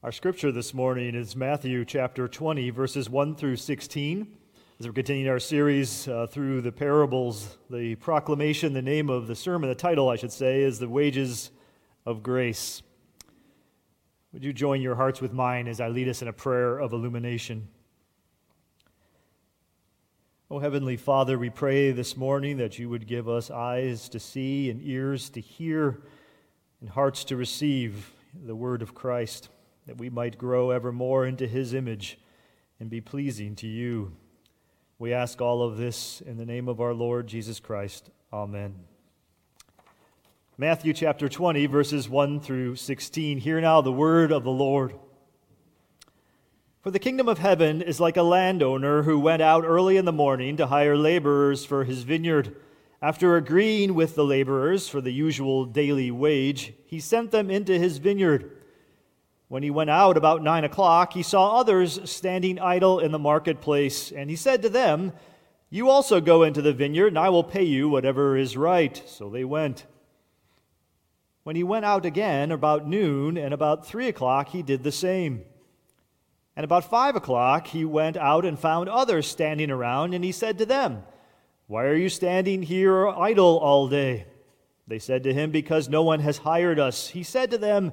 Our scripture this morning is Matthew chapter 20, verses 1 through 16. As we're continuing our series uh, through the parables, the proclamation, the name of the sermon, the title, I should say, is The Wages of Grace. Would you join your hearts with mine as I lead us in a prayer of illumination? Oh, Heavenly Father, we pray this morning that you would give us eyes to see and ears to hear and hearts to receive the word of Christ that we might grow ever more into his image and be pleasing to you. We ask all of this in the name of our Lord Jesus Christ. Amen. Matthew chapter 20, verses 1 through 16. Hear now the word of the Lord. For the kingdom of heaven is like a landowner who went out early in the morning to hire laborers for his vineyard. After agreeing with the laborers for the usual daily wage, he sent them into his vineyard. When he went out about nine o'clock, he saw others standing idle in the marketplace, and he said to them, You also go into the vineyard, and I will pay you whatever is right. So they went. When he went out again about noon and about three o'clock, he did the same. And about five o'clock, he went out and found others standing around, and he said to them, Why are you standing here idle all day? They said to him, Because no one has hired us. He said to them,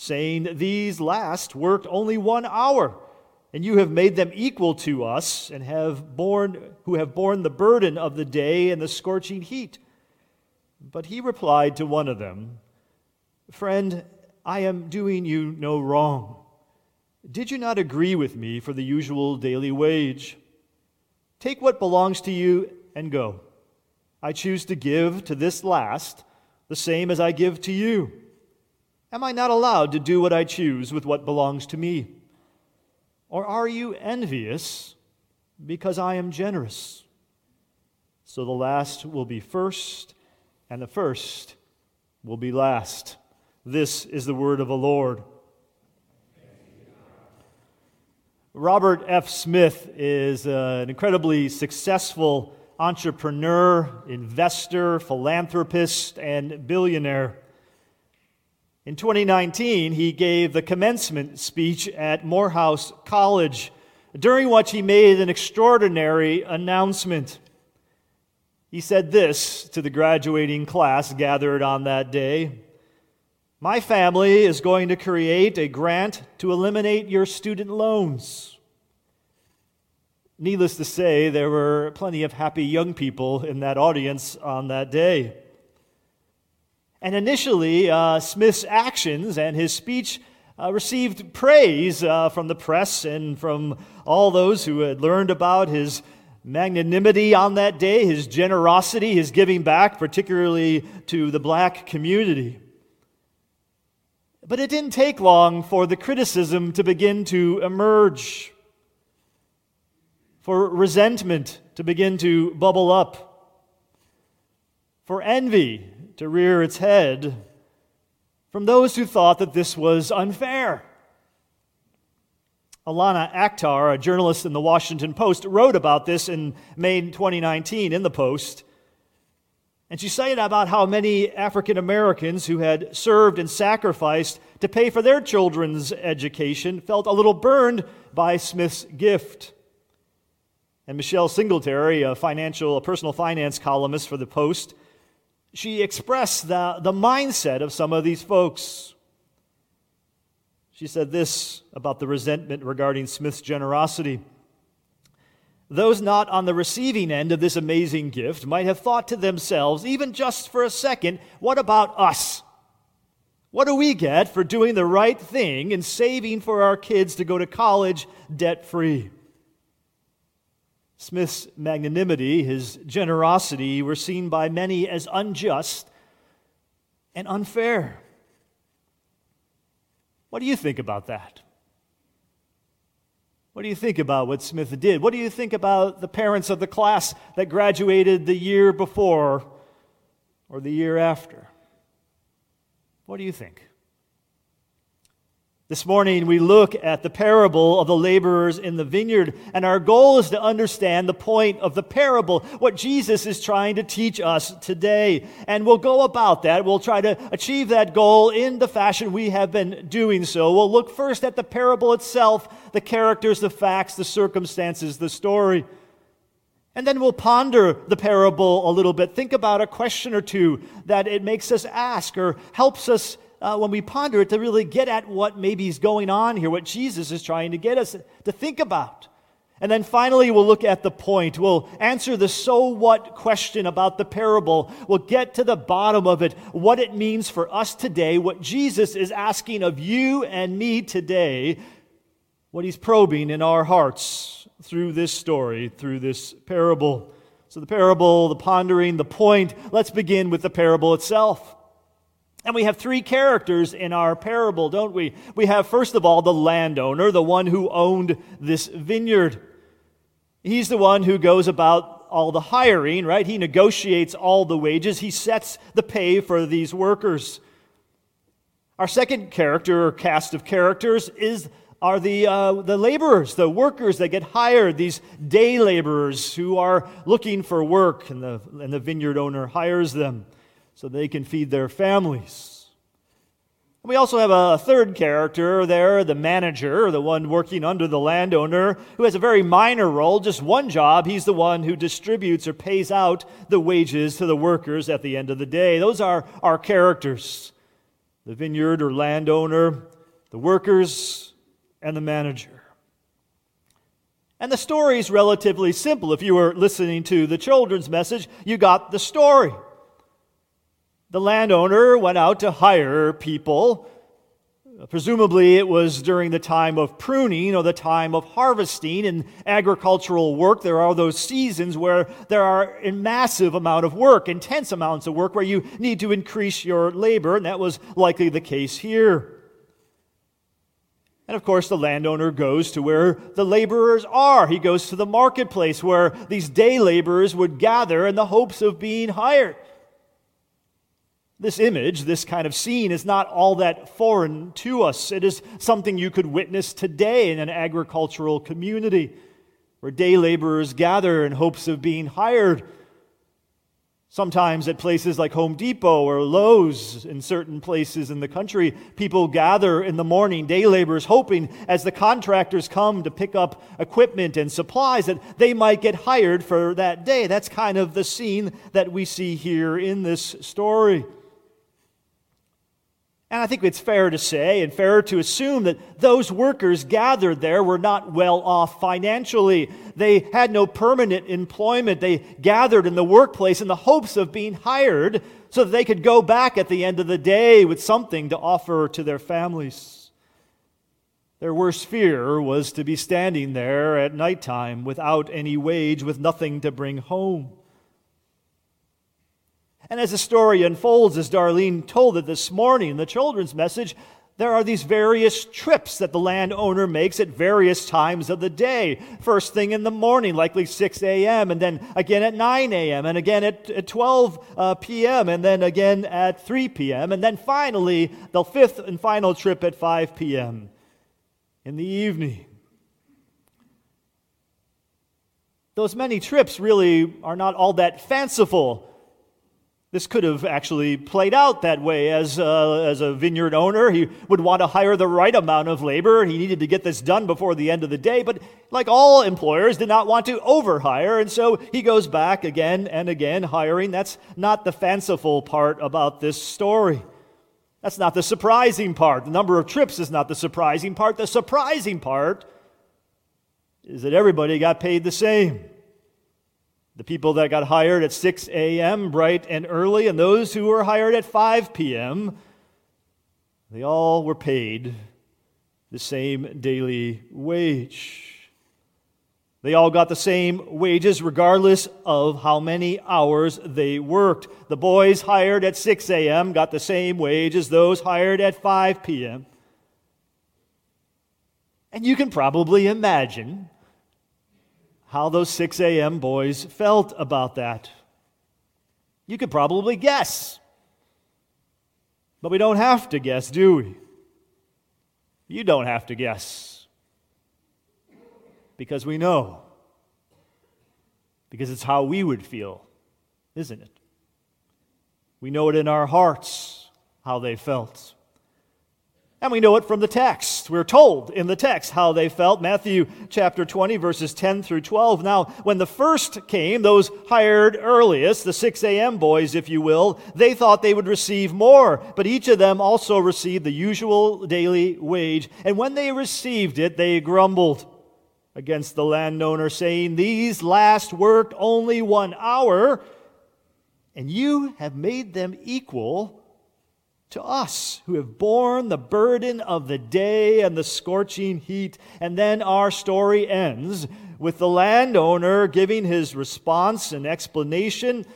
saying, These last worked only one hour, and you have made them equal to us, and have borne, who have borne the burden of the day and the scorching heat. But he replied to one of them, Friend, I am doing you no wrong. Did you not agree with me for the usual daily wage? Take what belongs to you and go. I choose to give to this last the same as I give to you. Am I not allowed to do what I choose with what belongs to me? Or are you envious because I am generous? So the last will be first, and the first will be last. This is the word of the Lord. Robert F. Smith is uh, an incredibly successful entrepreneur, investor, philanthropist, and billionaire. In 2019, he gave the commencement speech at Morehouse College, during which he made an extraordinary announcement. He said this to the graduating class gathered on that day My family is going to create a grant to eliminate your student loans. Needless to say, there were plenty of happy young people in that audience on that day. And initially, uh, Smith's actions and his speech uh, received praise uh, from the press and from all those who had learned about his magnanimity on that day, his generosity, his giving back, particularly to the black community. But it didn't take long for the criticism to begin to emerge, for resentment to begin to bubble up, for envy to rear its head from those who thought that this was unfair. Alana Akhtar, a journalist in the Washington Post, wrote about this in May 2019 in the Post. And she cited about how many African Americans who had served and sacrificed to pay for their children's education felt a little burned by Smith's gift. And Michelle Singletary, a financial, a personal finance columnist for the Post, she expressed the, the mindset of some of these folks. She said this about the resentment regarding Smith's generosity. Those not on the receiving end of this amazing gift might have thought to themselves, even just for a second, what about us? What do we get for doing the right thing and saving for our kids to go to college debt free? Smith's magnanimity, his generosity, were seen by many as unjust and unfair. What do you think about that? What do you think about what Smith did? What do you think about the parents of the class that graduated the year before or the year after? What do you think? This morning, we look at the parable of the laborers in the vineyard, and our goal is to understand the point of the parable, what Jesus is trying to teach us today. And we'll go about that. We'll try to achieve that goal in the fashion we have been doing so. We'll look first at the parable itself, the characters, the facts, the circumstances, the story. And then we'll ponder the parable a little bit, think about a question or two that it makes us ask or helps us uh, when we ponder it, to really get at what maybe is going on here, what Jesus is trying to get us to think about. And then finally, we'll look at the point. We'll answer the so what question about the parable. We'll get to the bottom of it, what it means for us today, what Jesus is asking of you and me today, what he's probing in our hearts through this story, through this parable. So, the parable, the pondering, the point. Let's begin with the parable itself. And we have three characters in our parable, don't we? We have, first of all, the landowner, the one who owned this vineyard. He's the one who goes about all the hiring, right? He negotiates all the wages, he sets the pay for these workers. Our second character, or cast of characters, is are the, uh, the laborers, the workers that get hired, these day laborers who are looking for work, and the, and the vineyard owner hires them so they can feed their families. We also have a third character there, the manager, the one working under the landowner, who has a very minor role, just one job. He's the one who distributes or pays out the wages to the workers at the end of the day. Those are our characters the vineyard or landowner, the workers, and the manager. And the story is relatively simple. If you were listening to the children's message, you got the story. The landowner went out to hire people. Presumably, it was during the time of pruning or the time of harvesting. In agricultural work, there are those seasons where there are a massive amount of work, intense amounts of work, where you need to increase your labor, and that was likely the case here. And of course, the landowner goes to where the laborers are. He goes to the marketplace where these day laborers would gather in the hopes of being hired. This image, this kind of scene, is not all that foreign to us. It is something you could witness today in an agricultural community where day laborers gather in hopes of being hired. Sometimes at places like Home Depot or Lowe's in certain places in the country, people gather in the morning, day laborers, hoping as the contractors come to pick up equipment and supplies that they might get hired for that day. That's kind of the scene that we see here in this story. And I think it's fair to say and fair to assume that those workers gathered there were not well off financially. They had no permanent employment. They gathered in the workplace in the hopes of being hired so that they could go back at the end of the day with something to offer to their families. Their worst fear was to be standing there at nighttime without any wage, with nothing to bring home. And as the story unfolds, as Darlene told it this morning in the children's message, there are these various trips that the landowner makes at various times of the day. First thing in the morning, likely 6 a.m., and then again at 9 a.m., and again at, at 12 uh, p.m., and then again at 3 p.m., and then finally, the fifth and final trip at 5 p.m. in the evening. Those many trips really are not all that fanciful this could have actually played out that way as, uh, as a vineyard owner. He would want to hire the right amount of labor. He needed to get this done before the end of the day, but like all employers, did not want to overhire, and so he goes back again and again hiring. That's not the fanciful part about this story. That's not the surprising part. The number of trips is not the surprising part. The surprising part is that everybody got paid the same. The people that got hired at 6 a.m., bright and early, and those who were hired at 5 p.m., they all were paid the same daily wage. They all got the same wages regardless of how many hours they worked. The boys hired at 6 a.m. got the same wage as those hired at 5 p.m. And you can probably imagine how those 6 a.m. boys felt about that. You could probably guess. But we don't have to guess, do we? You don't have to guess. Because we know. Because it's how we would feel, isn't it? We know it in our hearts how they felt. And we know it from the text. We're told in the text how they felt. Matthew chapter 20, verses 10 through 12. Now, when the first came, those hired earliest, the 6 a.m. boys, if you will, they thought they would receive more. But each of them also received the usual daily wage. And when they received it, they grumbled against the landowner, saying, These last worked only one hour, and you have made them equal to us who have borne the burden of the day and the scorching heat. And then our story ends with the landowner giving his response and explanation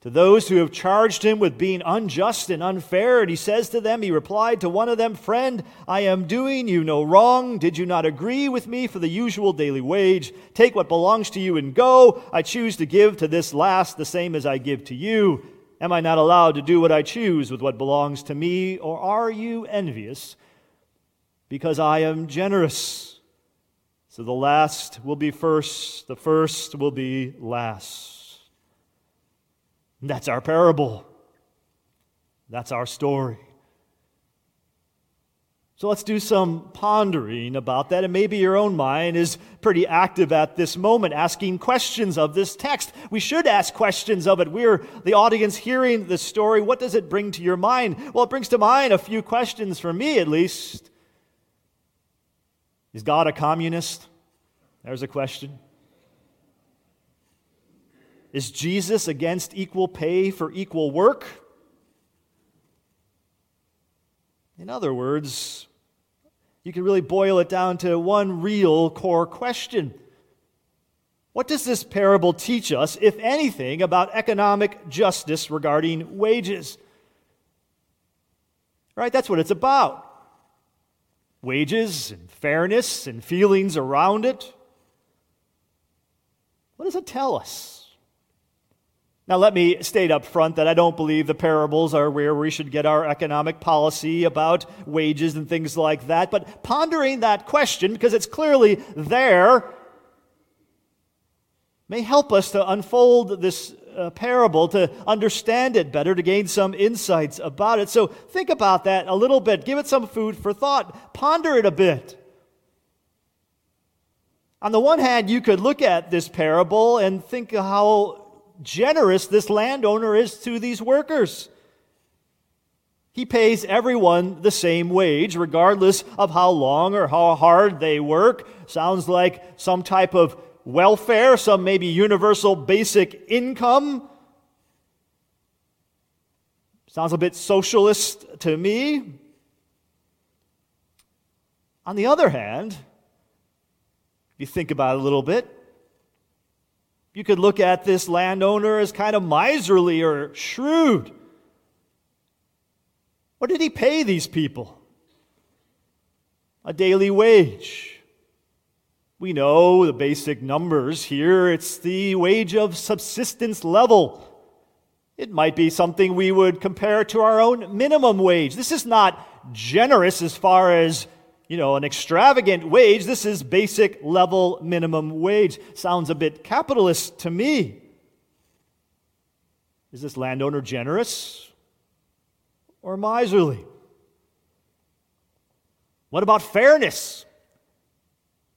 to those who have charged him with being unjust and unfair. And he says to them, He replied to one of them, Friend, I am doing you no wrong. Did you not agree with me for the usual daily wage? Take what belongs to you and go. I choose to give to this last the same as I give to you. Am I not allowed to do what I choose with what belongs to me? Or are you envious because I am generous? So the last will be first, the first will be last. that's our parable. That's our story. So let's do some pondering about that. And maybe your own mind is pretty active at this moment, asking questions of this text. We should ask questions of it. We're the audience hearing the story. What does it bring to your mind? Well, it brings to mind a few questions for me, at least. Is God a communist? There's a question. Is Jesus against equal pay for equal work? In other words, you can really boil it down to one real core question. What does this parable teach us, if anything, about economic justice regarding wages? Right? That's what it's about. Wages and fairness and feelings around it. What does it tell us? Now, let me state up front that I don't believe the parables are where we should get our economic policy about wages and things like that. But pondering that question, because it's clearly there, may help us to unfold this uh, parable, to understand it better, to gain some insights about it. So think about that a little bit. Give it some food for thought. Ponder it a bit. On the one hand, you could look at this parable and think how generous this landowner is to these workers. He pays everyone the same wage, regardless of how long or how hard they work. Sounds like some type of welfare, some maybe universal basic income. Sounds a bit socialist to me. On the other hand, if you think about it a little bit, you could look at this landowner as kind of miserly or shrewd. What did he pay these people? A daily wage. We know the basic numbers here. It's the wage of subsistence level. It might be something we would compare to our own minimum wage. This is not generous as far as you know, an extravagant wage. This is basic level minimum wage. Sounds a bit capitalist to me. Is this landowner generous or miserly? What about fairness?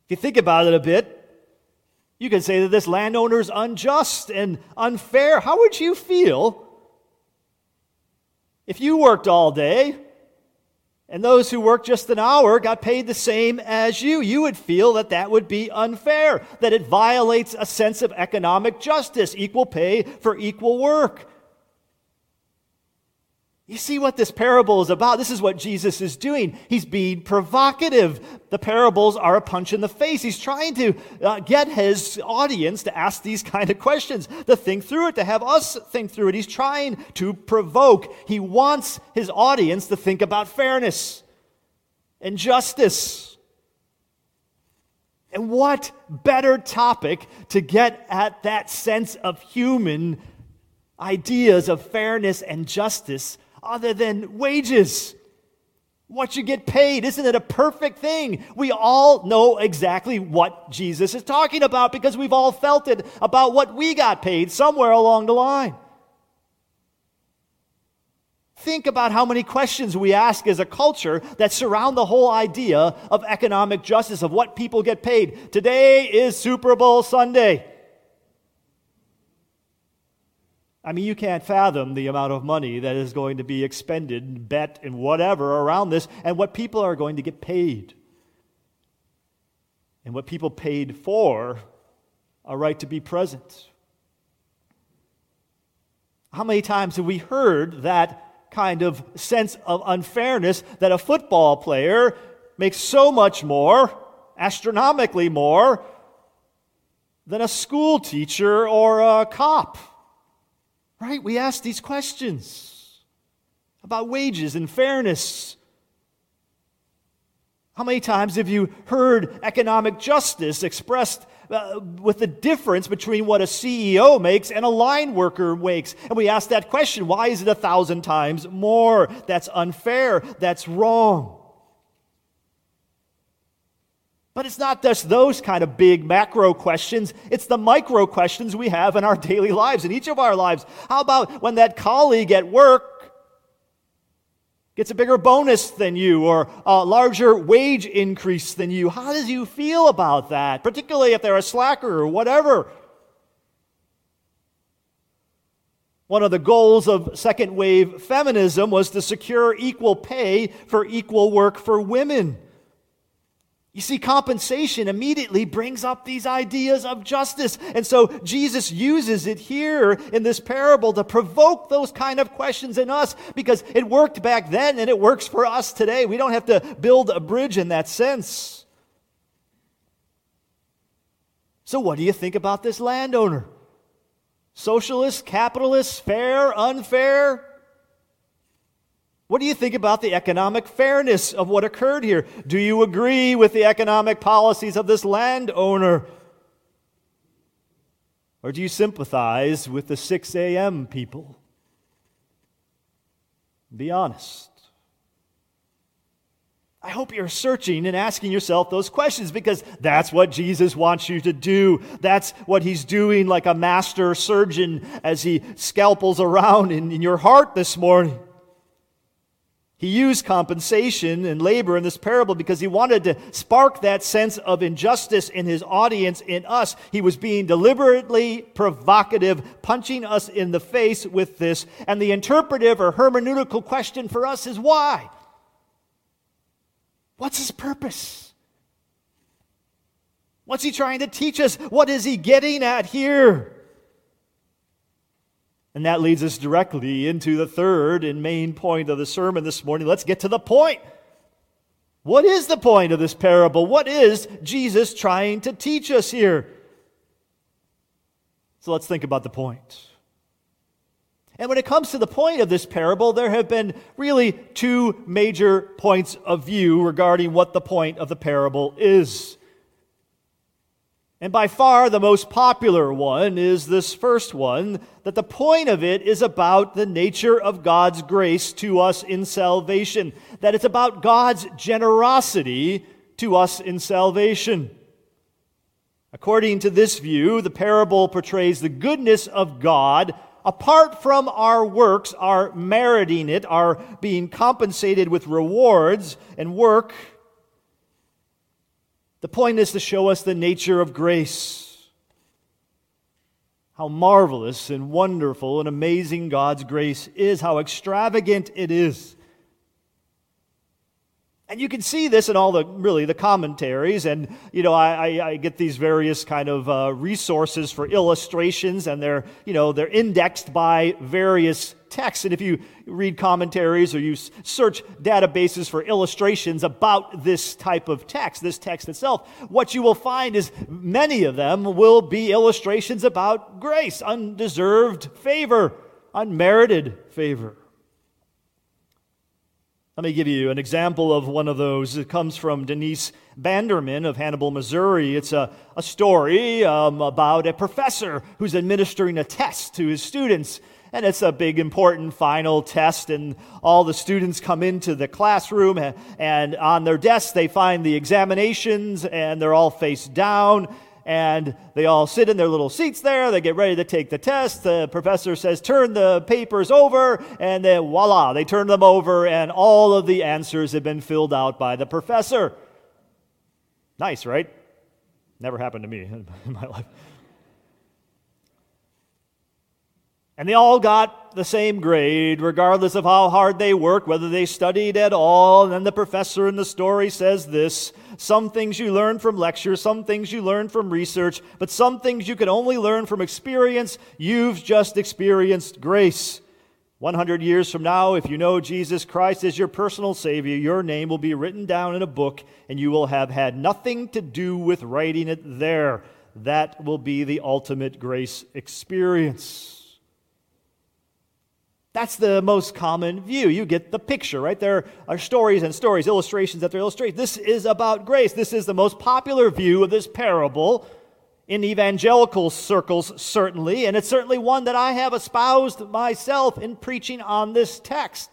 If you think about it a bit, you could say that this landowner is unjust and unfair. How would you feel if you worked all day and those who work just an hour got paid the same as you. You would feel that that would be unfair, that it violates a sense of economic justice, equal pay for equal work. You see what this parable is about? This is what Jesus is doing. He's being provocative. The parables are a punch in the face. He's trying to uh, get his audience to ask these kind of questions, to think through it, to have us think through it. He's trying to provoke. He wants his audience to think about fairness and justice. And what better topic to get at that sense of human ideas of fairness and justice other than wages? What you get paid, isn't it a perfect thing? We all know exactly what Jesus is talking about because we've all felt it about what we got paid somewhere along the line. Think about how many questions we ask as a culture that surround the whole idea of economic justice, of what people get paid. Today is Super Bowl Sunday. I mean, you can't fathom the amount of money that is going to be expended, bet, and whatever around this, and what people are going to get paid. And what people paid for a right to be present. How many times have we heard that kind of sense of unfairness that a football player makes so much more, astronomically more, than a school teacher or a cop. Right? We ask these questions about wages and fairness. How many times have you heard economic justice expressed uh, with the difference between what a CEO makes and a line worker makes. And we ask that question why is it a thousand times more? That's unfair. That's wrong. But it's not just those kind of big macro questions. It's the micro questions we have in our daily lives, in each of our lives. How about when that colleague at work gets a bigger bonus than you or a larger wage increase than you. How does you feel about that? Particularly if they're a slacker or whatever. One of the goals of second wave feminism was to secure equal pay for equal work for women. You see, compensation immediately brings up these ideas of justice. And so Jesus uses it here in this parable to provoke those kind of questions in us because it worked back then and it works for us today. We don't have to build a bridge in that sense. So, what do you think about this landowner? Socialist, capitalist, fair, unfair? What do you think about the economic fairness of what occurred here? Do you agree with the economic policies of this landowner? Or do you sympathize with the 6 a.m. people? Be honest. I hope you're searching and asking yourself those questions because that's what Jesus wants you to do. That's what he's doing like a master surgeon as he scalpels around in, in your heart this morning. He used compensation and labor in this parable because he wanted to spark that sense of injustice in his audience, in us. He was being deliberately provocative, punching us in the face with this. And the interpretive or hermeneutical question for us is why? What's his purpose? What's he trying to teach us? What is he getting at here? And that leads us directly into the third and main point of the sermon this morning. Let's get to the point. What is the point of this parable? What is Jesus trying to teach us here? So let's think about the point. And when it comes to the point of this parable, there have been really two major points of view regarding what the point of the parable is. And by far the most popular one is this first one that the point of it is about the nature of God's grace to us in salvation, that it's about God's generosity to us in salvation. According to this view, the parable portrays the goodness of God apart from our works, our meriting it, our being compensated with rewards and work the point is to show us the nature of grace. How marvelous and wonderful and amazing God's grace is, how extravagant it is. And you can see this in all the really the commentaries, and you know I, I, I get these various kind of uh, resources for illustrations, and they're you know they're indexed by various texts. And if you read commentaries or you search databases for illustrations about this type of text, this text itself, what you will find is many of them will be illustrations about grace, undeserved favor, unmerited favor. Let me give you an example of one of those. It comes from Denise Banderman of Hannibal, Missouri. It's a, a story um, about a professor who's administering a test to his students. And it's a big, important final test, and all the students come into the classroom, and on their desks they find the examinations, and they're all face down and they all sit in their little seats there. They get ready to take the test. The professor says, Turn the papers over, and then voila, they turn them over, and all of the answers have been filled out by the professor. Nice, right? Never happened to me in my life. And they all got the same grade, regardless of how hard they worked, whether they studied at all. And then the professor in the story says this some things you learn from lectures, some things you learn from research, but some things you can only learn from experience. You've just experienced grace. 100 years from now, if you know Jesus Christ as your personal Savior, your name will be written down in a book, and you will have had nothing to do with writing it there. That will be the ultimate grace experience. That's the most common view. You get the picture, right? There are stories and stories, illustrations after illustrations. This is about grace. This is the most popular view of this parable in evangelical circles, certainly, and it's certainly one that I have espoused myself in preaching on this text.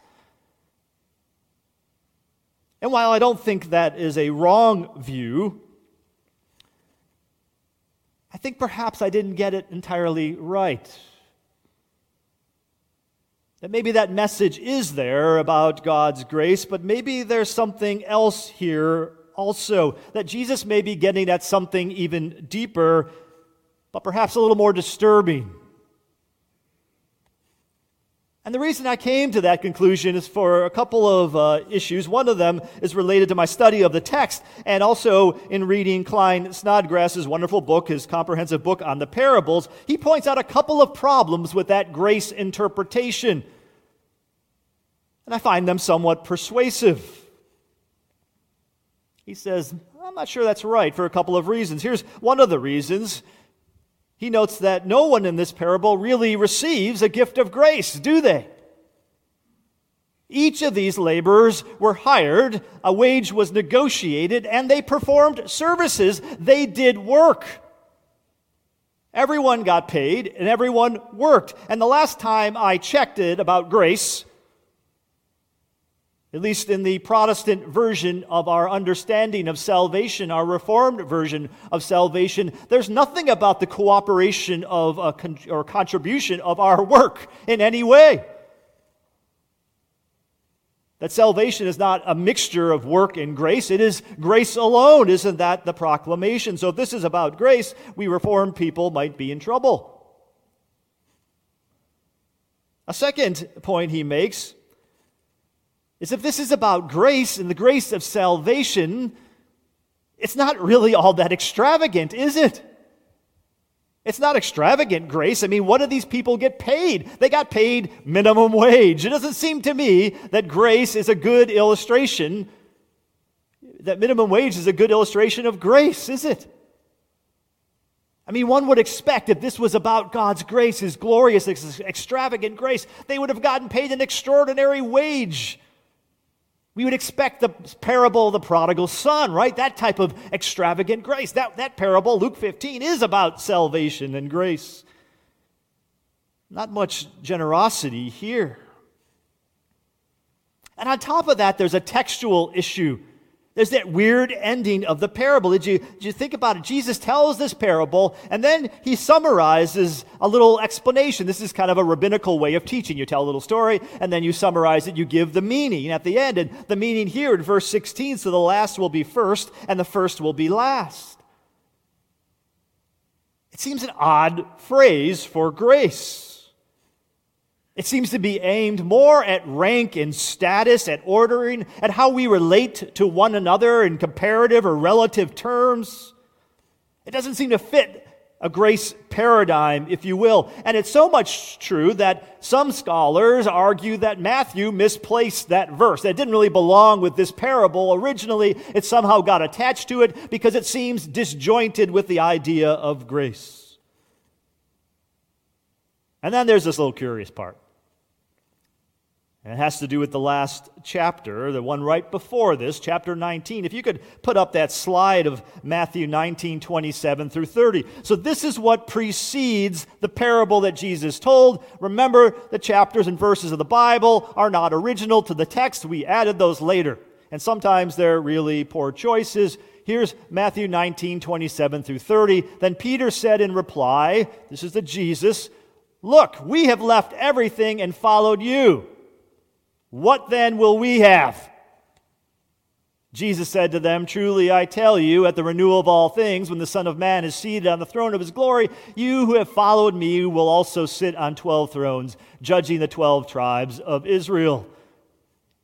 And while I don't think that is a wrong view, I think perhaps I didn't get it entirely right. That maybe that message is there about God's grace, but maybe there's something else here also. That Jesus may be getting at something even deeper, but perhaps a little more disturbing. And the reason I came to that conclusion is for a couple of uh, issues. One of them is related to my study of the text and also in reading Klyne Snodgrass's wonderful book, his comprehensive book on the parables. He points out a couple of problems with that grace interpretation. And I find them somewhat persuasive. He says, I'm not sure that's right for a couple of reasons. Here's one of the reasons. He notes that no one in this parable really receives a gift of grace, do they? Each of these laborers were hired, a wage was negotiated, and they performed services. They did work. Everyone got paid and everyone worked. And the last time I checked it about grace, at least in the Protestant version of our understanding of salvation, our Reformed version of salvation, there's nothing about the cooperation of con- or contribution of our work in any way. That salvation is not a mixture of work and grace, it is grace alone. Isn't that the proclamation? So, if this is about grace, we Reformed people might be in trouble. A second point he makes is if this is about grace and the grace of salvation, it's not really all that extravagant, is it? It's not extravagant grace. I mean, what do these people get paid? They got paid minimum wage. It doesn't seem to me that grace is a good illustration, that minimum wage is a good illustration of grace, is it? I mean, one would expect if this was about God's grace, His glorious, extravagant grace, they would have gotten paid an extraordinary wage. We would expect the parable of the prodigal son, right? That type of extravagant grace. That, that parable, Luke 15, is about salvation and grace. Not much generosity here. And on top of that, there's a textual issue there's that weird ending of the parable. Did you, did you think about it? Jesus tells this parable, and then he summarizes a little explanation. This is kind of a rabbinical way of teaching. You tell a little story, and then you summarize it, you give the meaning at the end. And the meaning here in verse 16 so the last will be first, and the first will be last. It seems an odd phrase for grace. It seems to be aimed more at rank and status, at ordering, at how we relate to one another in comparative or relative terms. It doesn't seem to fit a grace paradigm, if you will. And it's so much true that some scholars argue that Matthew misplaced that verse. That didn't really belong with this parable. Originally, it somehow got attached to it because it seems disjointed with the idea of grace. And then there's this little curious part. And it has to do with the last chapter, the one right before this, chapter 19. If you could put up that slide of Matthew 19, 27 through 30. So, this is what precedes the parable that Jesus told. Remember, the chapters and verses of the Bible are not original to the text, we added those later. And sometimes they're really poor choices. Here's Matthew 19, 27 through 30. Then Peter said in reply, This is the Jesus, Look, we have left everything and followed you. What then will we have? Jesus said to them, Truly I tell you, at the renewal of all things, when the Son of Man is seated on the throne of his glory, you who have followed me will also sit on twelve thrones, judging the twelve tribes of Israel.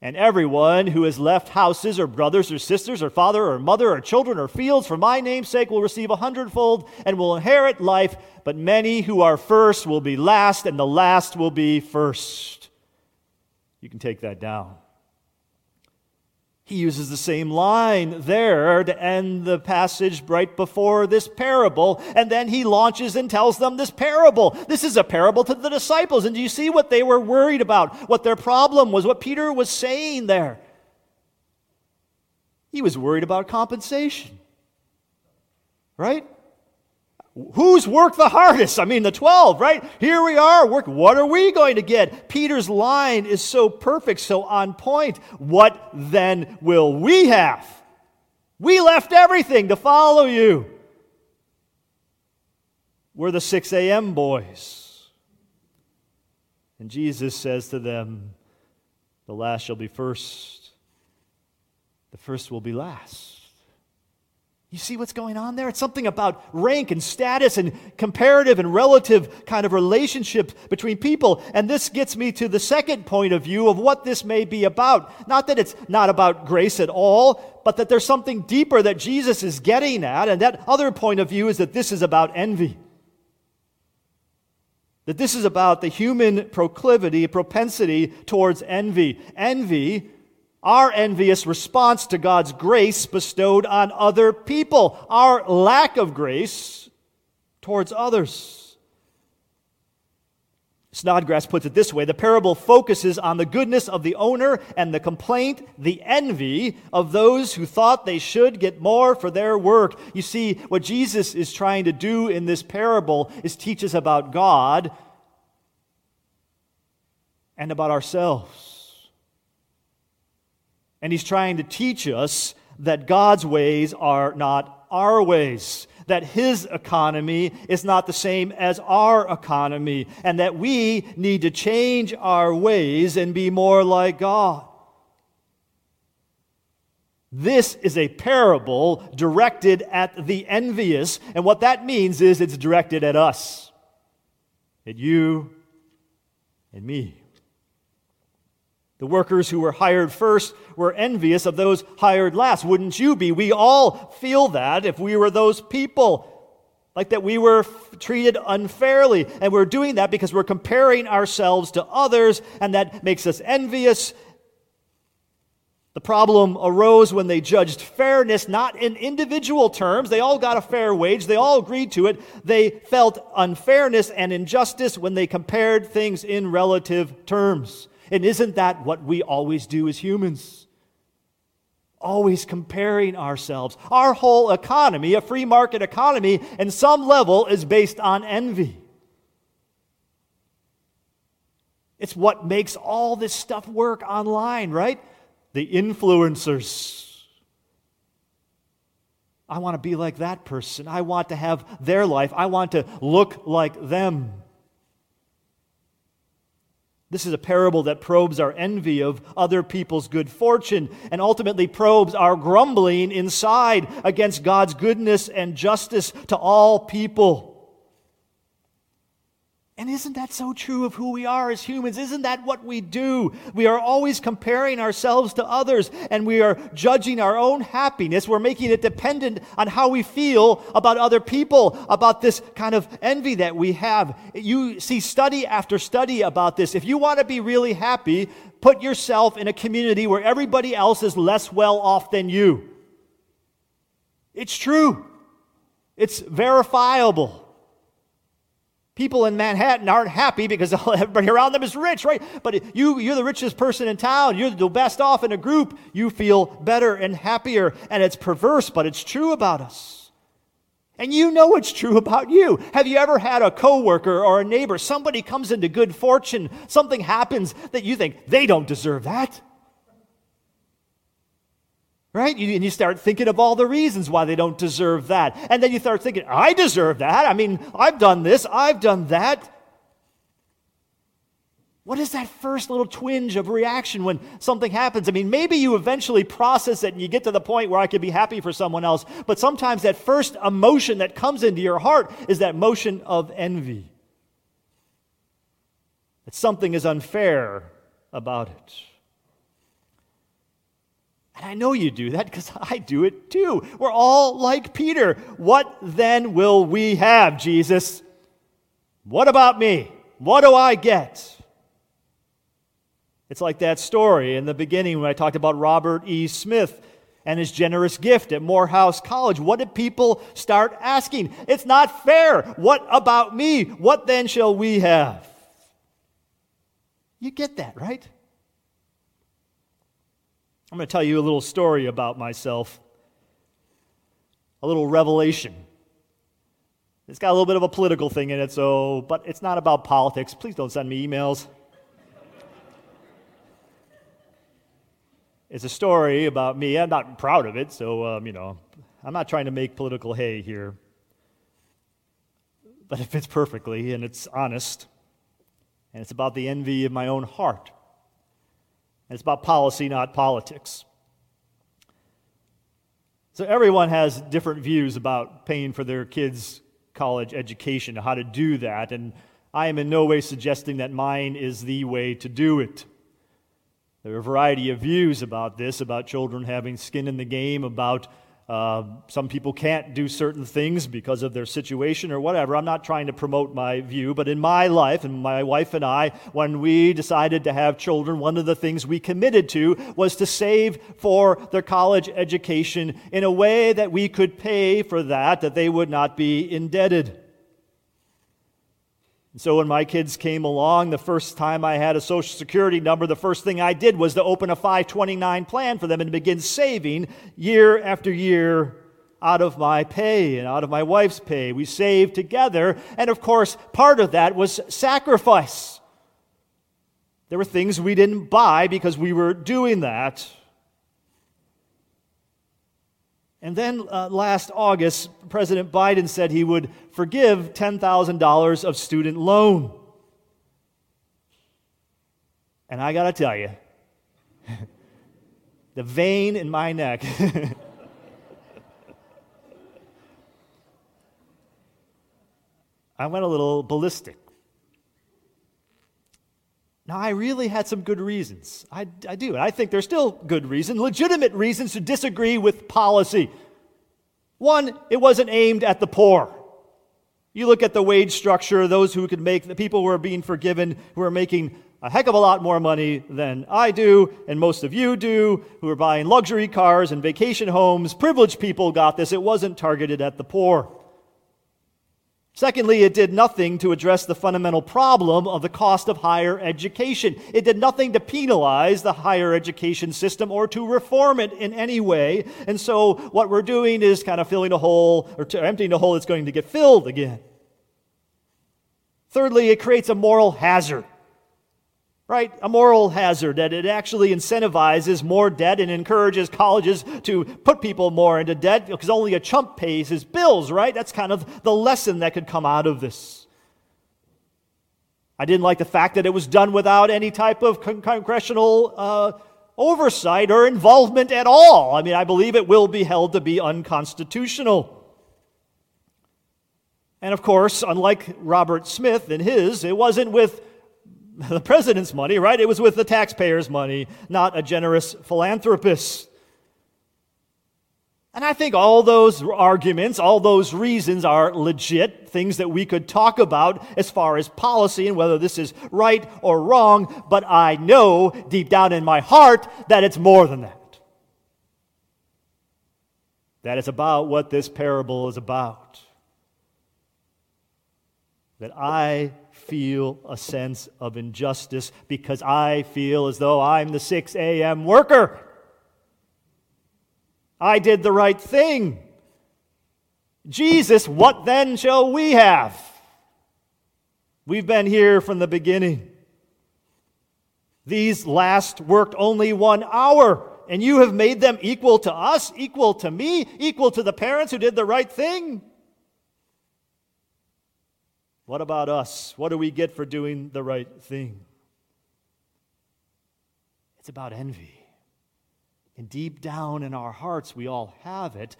And everyone who has left houses or brothers or sisters or father or mother or children or fields for my name's sake will receive a hundredfold and will inherit life. But many who are first will be last, and the last will be first. You can take that down. He uses the same line there to end the passage right before this parable, and then he launches and tells them this parable. This is a parable to the disciples, and do you see what they were worried about? What their problem was, what Peter was saying there? He was worried about compensation, right? Who's worked the hardest? I mean, the 12, right? Here we are. Work. What are we going to get? Peter's line is so perfect, so on point. What then will we have? We left everything to follow you. We're the 6 a.m. boys. And Jesus says to them, The last shall be first, the first will be last. You see what's going on there? It's something about rank and status and comparative and relative kind of relationships between people. And this gets me to the second point of view of what this may be about. Not that it's not about grace at all, but that there's something deeper that Jesus is getting at. And that other point of view is that this is about envy. That this is about the human proclivity, propensity towards envy. Envy our envious response to God's grace bestowed on other people, our lack of grace towards others. Snodgrass puts it this way the parable focuses on the goodness of the owner and the complaint, the envy of those who thought they should get more for their work. You see, what Jesus is trying to do in this parable is teach us about God and about ourselves. And he's trying to teach us that God's ways are not our ways, that his economy is not the same as our economy, and that we need to change our ways and be more like God. This is a parable directed at the envious, and what that means is it's directed at us, at you and me. The workers who were hired first were envious of those hired last. Wouldn't you be? We all feel that if we were those people. Like that we were f- treated unfairly. And we're doing that because we're comparing ourselves to others, and that makes us envious. The problem arose when they judged fairness not in individual terms. They all got a fair wage, they all agreed to it. They felt unfairness and injustice when they compared things in relative terms. And isn't that what we always do as humans? Always comparing ourselves. Our whole economy, a free market economy, in some level is based on envy. It's what makes all this stuff work online, right? The influencers. I want to be like that person. I want to have their life. I want to look like them. This is a parable that probes our envy of other people's good fortune and ultimately probes our grumbling inside against God's goodness and justice to all people. And isn't that so true of who we are as humans? Isn't that what we do? We are always comparing ourselves to others and we are judging our own happiness. We're making it dependent on how we feel about other people, about this kind of envy that we have. You see study after study about this. If you want to be really happy, put yourself in a community where everybody else is less well off than you. It's true, it's verifiable. People in Manhattan aren't happy because everybody around them is rich, right? But you, you're the richest person in town. You're the best off in a group. You feel better and happier. And it's perverse, but it's true about us. And you know it's true about you. Have you ever had a coworker or a neighbor, somebody comes into good fortune, something happens that you think they don't deserve that? Right? You, and you start thinking of all the reasons why they don't deserve that. And then you start thinking, I deserve that. I mean, I've done this, I've done that. What is that first little twinge of reaction when something happens? I mean, maybe you eventually process it and you get to the point where I could be happy for someone else, but sometimes that first emotion that comes into your heart is that motion of envy. That something is unfair about it. And I know you do that because I do it too. We're all like Peter. What then will we have, Jesus? What about me? What do I get? It's like that story in the beginning when I talked about Robert E. Smith and his generous gift at Morehouse College. What did people start asking? It's not fair. What about me? What then shall we have? You get that, right? I'm going to tell you a little story about myself, a little revelation. It's got a little bit of a political thing in it, so, but it's not about politics. Please don't send me emails. it's a story about me. I'm not proud of it, so, um, you know, I'm not trying to make political hay here. But it fits perfectly, and it's honest, and it's about the envy of my own heart. It's about policy, not politics. So everyone has different views about paying for their kids' college education, how to do that, and I am in no way suggesting that mine is the way to do it. There are a variety of views about this, about children having skin in the game, about uh, some people can't do certain things because of their situation or whatever. I'm not trying to promote my view, but in my life, and my wife and I, when we decided to have children, one of the things we committed to was to save for their college education in a way that we could pay for that, that they would not be indebted. And so when my kids came along, the first time I had a Social Security number, the first thing I did was to open a 529 plan for them and begin saving year after year out of my pay and out of my wife's pay. We saved together, and of course, part of that was sacrifice. There were things we didn't buy because we were doing that. And then uh, last August, President Biden said he would forgive $10,000 of student loan. And I got to tell you, the vein in my neck. I went a little ballistic. Now, I really had some good reasons. I, I do. And I think there's still good reasons, legitimate reasons to disagree with policy. One, it wasn't aimed at the poor. You look at the wage structure, those who could make, the people who are being forgiven, who are making a heck of a lot more money than I do, and most of you do, who are buying luxury cars and vacation homes. Privileged people got this. It wasn't targeted at the poor. Secondly, it did nothing to address the fundamental problem of the cost of higher education. It did nothing to penalize the higher education system or to reform it in any way. And so, what we're doing is kind of filling a hole or emptying a hole that's going to get filled again. Thirdly, it creates a moral hazard right? A moral hazard that it actually incentivizes more debt and encourages colleges to put people more into debt because only a chump pays his bills, right? That's kind of the lesson that could come out of this. I didn't like the fact that it was done without any type of con- congressional uh, oversight or involvement at all. I mean, I believe it will be held to be unconstitutional. And of course, unlike Robert Smith and his, it wasn't with the president's money, right? It was with the taxpayers' money, not a generous philanthropist. And I think all those arguments, all those reasons are legit, things that we could talk about as far as policy and whether this is right or wrong, but I know deep down in my heart that it's more than that. That it's about what this parable is about. that I feel a sense of injustice because I feel as though I'm the 6 a.m. worker. I did the right thing. Jesus, what then shall we have? We've been here from the beginning. These last worked only one hour, and you have made them equal to us, equal to me, equal to the parents who did the right thing. What about us? What do we get for doing the right thing? It's about envy. And deep down in our hearts, we all have it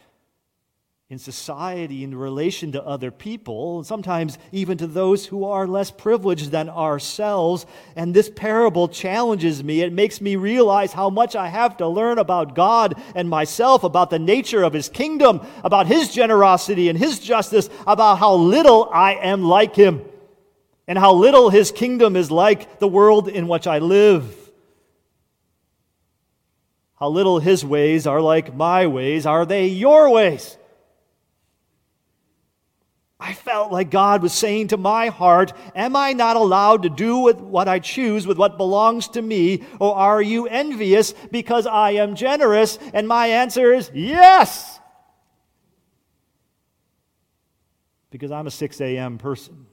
in society in relation to other people, sometimes even to those who are less privileged than ourselves. And this parable challenges me. It makes me realize how much I have to learn about God and myself, about the nature of His kingdom, about His generosity and His justice, about how little I am like Him, and how little His kingdom is like the world in which I live. How little His ways are like my ways. Are they your ways? I felt like God was saying to my heart, Am I not allowed to do with what I choose with what belongs to me? Or are you envious because I am generous? And my answer is yes. Because I'm a 6 a.m. person.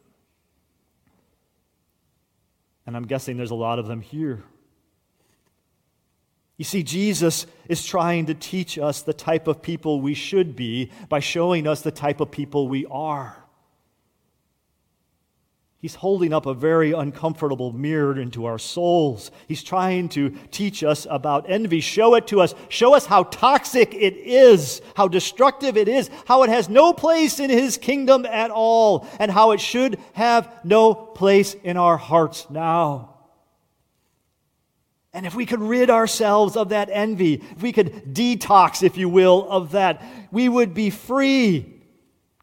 And I'm guessing there's a lot of them here. You see, Jesus is trying to teach us the type of people we should be by showing us the type of people we are. He's holding up a very uncomfortable mirror into our souls. He's trying to teach us about envy, show it to us, show us how toxic it is, how destructive it is, how it has no place in His kingdom at all, and how it should have no place in our hearts now. And if we could rid ourselves of that envy, if we could detox, if you will, of that, we would be free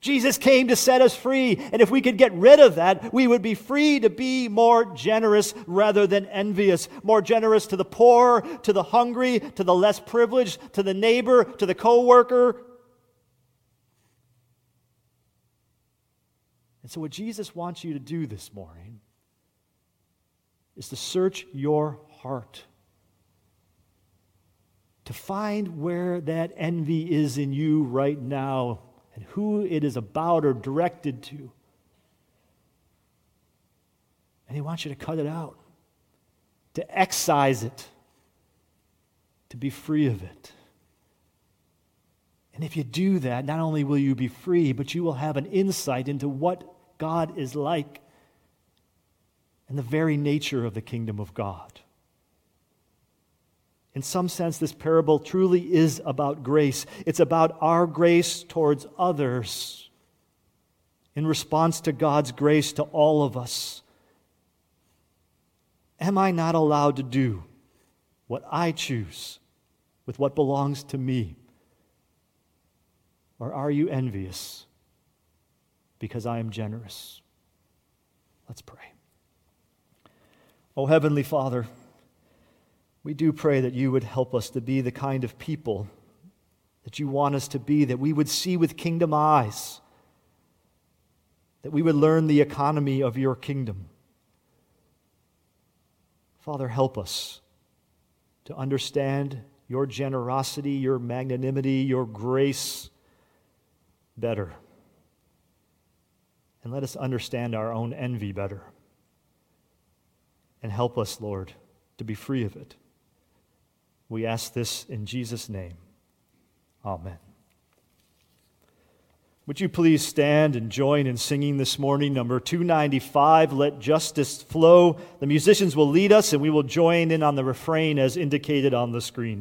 Jesus came to set us free, and if we could get rid of that, we would be free to be more generous rather than envious. More generous to the poor, to the hungry, to the less privileged, to the neighbor, to the coworker. And so, what Jesus wants you to do this morning is to search your heart to find where that envy is in you right now and who it is about or directed to. And He wants you to cut it out, to excise it, to be free of it. And if you do that, not only will you be free, but you will have an insight into what God is like and the very nature of the kingdom of God. In some sense, this parable truly is about grace. It's about our grace towards others in response to God's grace to all of us. Am I not allowed to do what I choose with what belongs to me? Or are you envious because I am generous? Let's pray. Oh, Heavenly Father, we do pray that you would help us to be the kind of people that you want us to be, that we would see with kingdom eyes, that we would learn the economy of your kingdom. Father, help us to understand your generosity, your magnanimity, your grace better. And let us understand our own envy better. And help us, Lord, to be free of it. We ask this in Jesus' name. Amen. Would you please stand and join in singing this morning, number 295, Let Justice Flow? The musicians will lead us, and we will join in on the refrain as indicated on the screen.